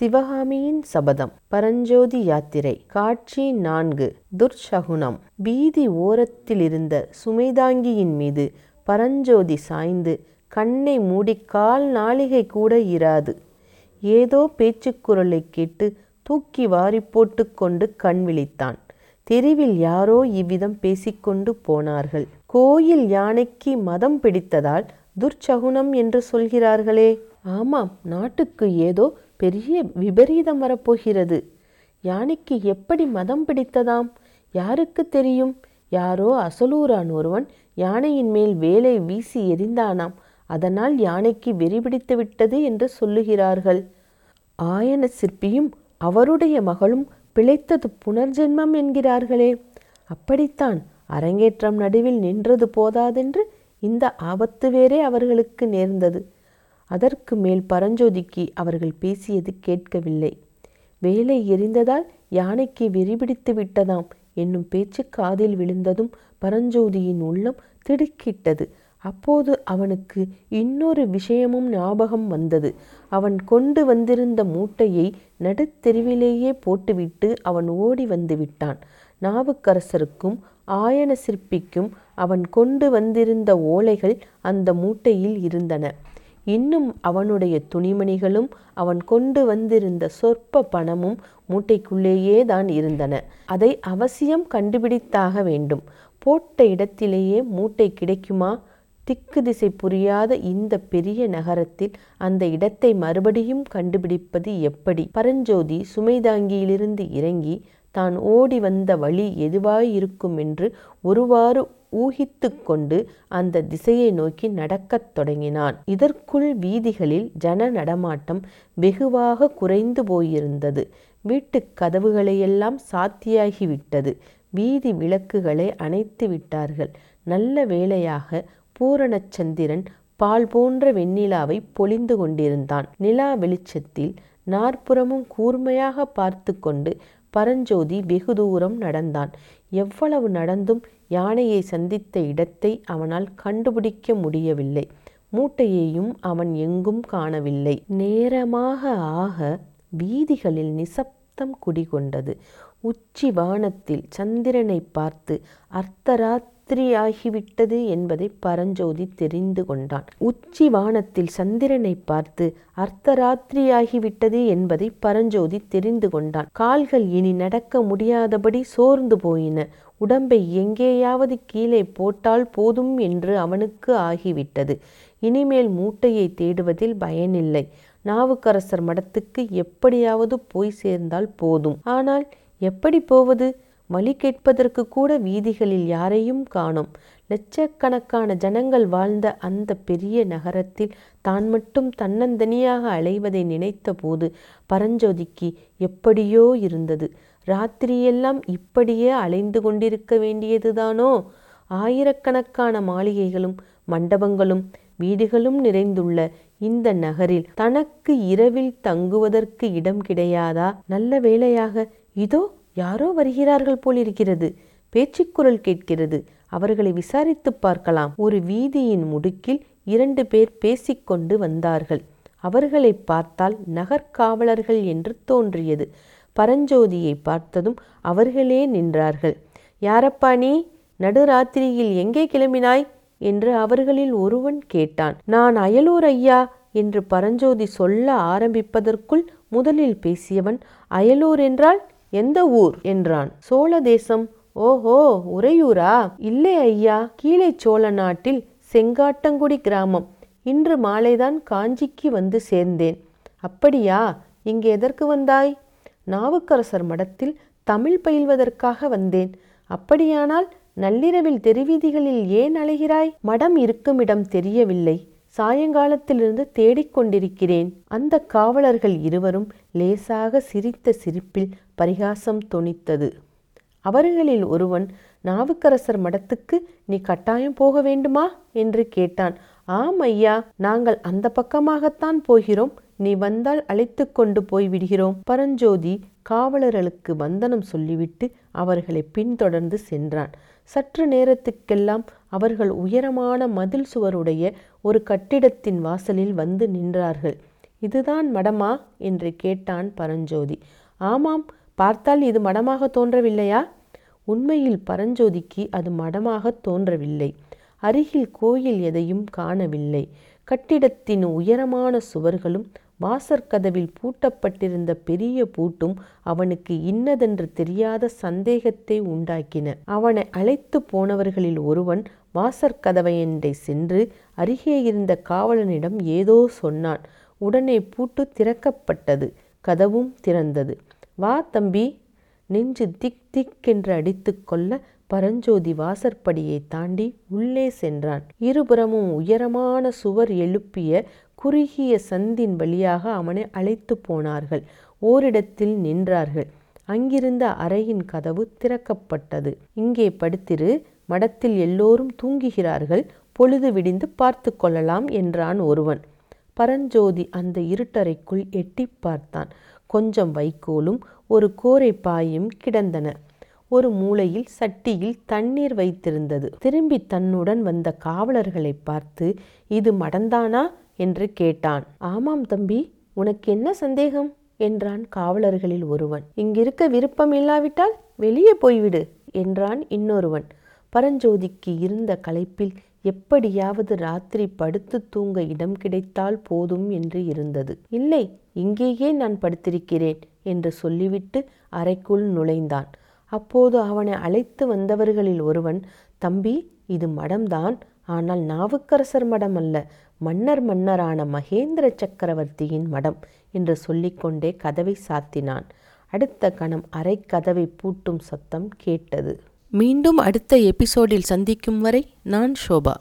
சிவகாமியின் சபதம். பரஞ்சோதி யாத்திரை. காட்சி நான்கு. துர்ஷகுனம் பீதி ஓரத்திலிருந்த சுமைதாங்கியின் மீது பரஞ்சோதி சாய்ந்து கண்ணை மூடி கால் நாளிகை கூட இராது. ஏதோ பேச்சுக்குரலை கேட்டு தூக்கி வாரி போட்டு கொண்டு கண் விழித்தான். தெருவில் யாரோ இவ்விதம் பேசிக்கொண்டு போனார்கள். கோயில் யானைக்கு மதம் பிடித்ததால் துர்ச்சகுனம் என்று சொல்கிறார்களே. ஆமாம் நாட்டுக்கு ஏதோ பெரிய விபரீதம் வரப்போகிறது. யானைக்கு எப்படி மதம் பிடித்ததாம்? யாருக்கு தெரியும்? யாரோ அசலூரான் ஒருவன் யானையின் மேல் வேலை வீசி எறிந்தானாம். அதனால் யானைக்கு வெறி பிடித்து விட்டது என்று சொல்லுகிறார்கள். ஆயன சிற்பியும் அவருடைய மகளும் பிழைத்தது புனர்ஜென்மம் என்கிறார்களே. அப்படித்தான் அரங்கேற்றம் நடுவில் நின்றது போதாதென்று இந்த ஆபத்து வேறே அவர்களுக்கு நேர்ந்தது. அதற்கு மேல் பரஞ்சோதிக்கு அவர்கள் பேசியது கேட்கவில்லை. வேலை எரிந்ததால் யானைக்கு வெறிபிடித்து விட்டதாம் என்னும் பேச்சு காதில் விழுந்ததும் பரஞ்சோதியின் உள்ளம் திடுக்கிட்டது. அப்போது அவனுக்கு இன்னொரு விஷயமும் ஞாபகம் வந்தது. அவன் கொண்டு வந்திருந்த மூட்டையை நடுத்தெருவிலேயே போட்டுவிட்டு அவன் ஓடி வந்து விட்டான். நாவுக்கரசருக்கும் ஆயன சிற்பிக்கும் அவன் கொண்டு வந்திருந்த ஓலைகள் அந்த மூட்டையில் இருந்தன. இன்னும் அவனுடைய துணிமணிகளும் அவன் கொண்டு வந்திருந்த சொற்ப பணமும் மூட்டைக்குள்ளேயே தான் இருந்தன. அதை அவசியம் கண்டுபிடித்தாக வேண்டும். போட்ட இடத்திலேயே மூட்டை கிடைக்குமா? திக்கு திசை புரியாத இந்த பெரிய நகரத்தில் அந்த இடத்தை மறுபடியும் கண்டுபிடிப்பது எப்படி? பரஞ்சோதி சுமைதாங்கியிலிருந்து இறங்கி தான் ஓடி வந்த வழி எதுவாயிருக்கும்? என்று ஒருவாறு ஊகித்து கொண்டு அந்த திசையை நோக்கி நடக்கத் தொடங்கினான். இதற்குள் வீதிகளில் ஜன நடமாட்டம் வெகுவாக குறைந்து போயிருந்தது. வீட்டுக் கதவுகளையெல்லாம் சாத்தியாகிவிட்டது. வீதி விளக்குகளை அணைத்து விட்டார்கள். நல்ல வேளையாக பூரணச்சந்திரன் பால் போன்ற வெண்ணிலாவை பொழிந்து கொண்டிருந்தான். நிலா வெளிச்சத்தில் நாற்புறமும் கூர்மையாக பார்த்து கொண்டு பரஞ்சோதி வெகு தூரம் நடந்தான். எவ்வளவு நடந்தும் யானையை சந்தித்த இடத்தை அவனால் கண்டுபிடிக்க முடியவில்லை. மூட்டையையும் அவன் எங்கும் காணவில்லை. நேரமாக ஆக வீதிகளில் நிசப்தம் குடிகொண்டது. உச்சி வானத்தில் சந்திரனை பார்த்து அர்த்தராத் ஆகிவிட்டது என்பதை பரஞ்சோதி தெரிந்து கொண்டான். உச்சி வானத்தில் சந்திரனை பார்த்து அர்த்தராத்திரியாகிவிட்டது என்பதை பரஞ்சோதி தெரிந்து கொண்டான். கால்கள் இனி நடக்க முடியாதபடி சோர்ந்து போயின. உடம்பை எங்கேயாவது கீழே போட்டால் போதும் என்று அவனுக்கு ஆகிவிட்டது. இனிமேல் மூட்டையை தேடுவதில் பயனில்லை. நாவுக்கரசர் மடத்துக்கு எப்படியாவது போய் சேர்ந்தால் போதும். ஆனால் எப்படி போவது? வழி கேட்பதற்கு கூட வீதிகளில் யாரையும் காணோம். லட்சக்கணக்கான ஜனங்கள் வாழ்ந்த அந்த பெரிய நகரத்தில் தான் மட்டும் தன்னந்தனியாக அலைவதை நினைத்தபோது பரஞ்சோதிக்கு எப்படியோ இருந்தது. ராத்திரியெல்லாம் இப்படியே அலைந்து கொண்டிருக்க வேண்டியதுதானோ? ஆயிரக்கணக்கான மாளிகைகளும் மண்டபங்களும் வீடுகளும் நிறைந்துள்ள இந்த நகரில் தனக்கு இரவில் தங்குவதற்கு இடம் கிடையாதா? நல்ல வேளையாக. இதோ யாரோ வருகிறார்கள் போலிருக்கிறது. பேச்சுக்குரல் கேட்கிறது. அவர்களை விசாரித்து பார்க்கலாம். ஒரு வீதியின் முடுக்கில் இரண்டு பேர் பேசிக்கொண்டு வந்தார்கள். அவர்களை பார்த்தால் நகர்காவலர்கள் என்று தோன்றியது. பரஞ்சோதியை பார்த்ததும் அவர்களே நின்றார்கள். யாரப்பா நீ? நடுராத்திரியில் எங்கே கிளம்பினாய்? என்று அவர்களில் ஒருவன் கேட்டான். நான் அயலூர் ஐயா என்று பரஞ்சோதி சொல்ல ஆரம்பிப்பதற்குள் முதலில் பேசியவன் அயலூர் என்றால் எந்த ஊர்? என்றான். சோழ தேசம்? ஓஹோ உறையூரா? இல்லை ஐயா கீழே சோழ நாட்டில் செங்காட்டங்குடி கிராமம். இன்று மாலைதான் காஞ்சிக்கு வந்து சேர்ந்தேன். அப்படியா? இங்கே எதற்கு வந்தாய்? நாவுக்கரசர் மடத்தில் தமிழ் பயில்வதற்காக வந்தேன். அப்படியானால் நள்ளிரவில் தெருவீதிகளில் ஏன் அலைகிறாய்? மடம் இருக்குமிடம் தெரியவில்லை. சாயங்காலத்திலிருந்து தேடிக்கொண்டிருக்கிறேன். அந்த காவலர்கள் இருவரும் லேசாக சிரித்த சிரிப்பில் பரிகாசம் தொனித்தது. அவர்களில் ஒருவன் நாவுக்கரசர் மடத்துக்கு நீ கட்டாயம் போக வேண்டுமா? என்று கேட்டான். ஆம் ஐயா நாங்கள் அந்த பக்கமாகத்தான் போகிறோம். நீ வந்தால் அழைத்து கொண்டு போய் விடுகிறோம். பரஞ்சோதி காவலர்களுக்கு வந்தனம் சொல்லிவிட்டு அவர்களை பின்தொடர்ந்து சென்றான். சற்று நேரத்துக்கெல்லாம் அவர்கள் உயரமான மதில் சுவருடைய ஒரு கட்டிடத்தின் வாசலில் வந்து நின்றார்கள். இதுதான் மடமா என்று கேட்டான் பரஞ்சோதி. ஆமாம். பார்த்தால் இது மடமாக தோன்றவில்லையா உண்மையில் பரஞ்சோதிக்கு அது மடமாக தோன்றவில்லை. அருகில் கோயில் எதையும் காணவில்லை. கட்டிடத்தின் உயரமான சுவர்களும் வாசற்கதவில் பூட்டப்பட்டிருந்த பெரிய பூட்டும் அவனுக்கு இன்னதென்று தெரியாத சந்தேகத்தை உண்டாக்கின. அவனை அழைத்து போனவர்களில் ஒருவன் வாசற்கதவையண்டை சென்று அருகே இருந்த காவலனிடம் ஏதோ சொன்னான். உடனே பூட்டு திறக்கப்பட்டது. கதவும் திறந்தது. வா தம்பி நெஞ்சு திக் திக் என்று அடித்து கொள்ள பரஞ்சோதி வாசற்படியை தாண்டி உள்ளே சென்றான். இருபுறமும் உயரமான சுவர் எழுப்பிய குறுகிய சந்தின் வழியாக அவனை அழைத்து போனார்கள். ஓரிடத்தில் நின்றார்கள். அங்கிருந்த அறையின் கதவு திறக்கப்பட்டது. இங்கே படுத்திரு மடத்தில் எல்லோரும் தூங்குகிறார்கள். பொழுது விடிந்து பார்த்து கொள்ளலாம் என்றான் ஒருவன். பரஞ்சோதி அந்த இருட்டறைக்குள் எட்டி பார்த்தான். கொஞ்சம் வைக்கோலும் ஒரு கோரை பாயும் கிடந்தன. ஒரு மூலையில் சட்டியில் தண்ணீர் வைத்திருந்தது. திரும்பி தன்னுடன் வந்த காவலர்களை பார்த்து இது மடந்தானா? என்று கேட்டான். ஆமாம் தம்பி உனக்கு என்ன சந்தேகம்? என்றான் காவலர்களில் ஒருவன். இங்கிருக்க விருப்பம் இல்லாவிட்டால் வெளியே போய்விடு என்றான் இன்னொருவன். பரஞ்சோதிக்கு இருந்த களைப்பில் எப்படியாவது ராத்திரி படுத்து தூங்க இடம் கிடைத்தால் போதும் என்று இருந்தது. இல்லை இங்கேயே நான் படுத்திருக்கிறேன் என்று சொல்லிவிட்டு அறைக்குள் நுழைந்தான். அப்போது அவனை அழைத்து வந்தவர்களில் ஒருவன் தம்பி இது மடம்தான். ஆனால் நாவுக்கரசர் மடம் அல்ல மன்னர் மன்னரான மகேந்திர சக்கரவர்த்தியின் மடம் என்று சொல்லிக்கொண்டே கதவை சாத்தினான். அடுத்த கணம் அரை கதவை பூட்டும் சத்தம் கேட்டது. மீண்டும் அடுத்த எபிசோடில் சந்திக்கும் வரை நான் ஷோபா.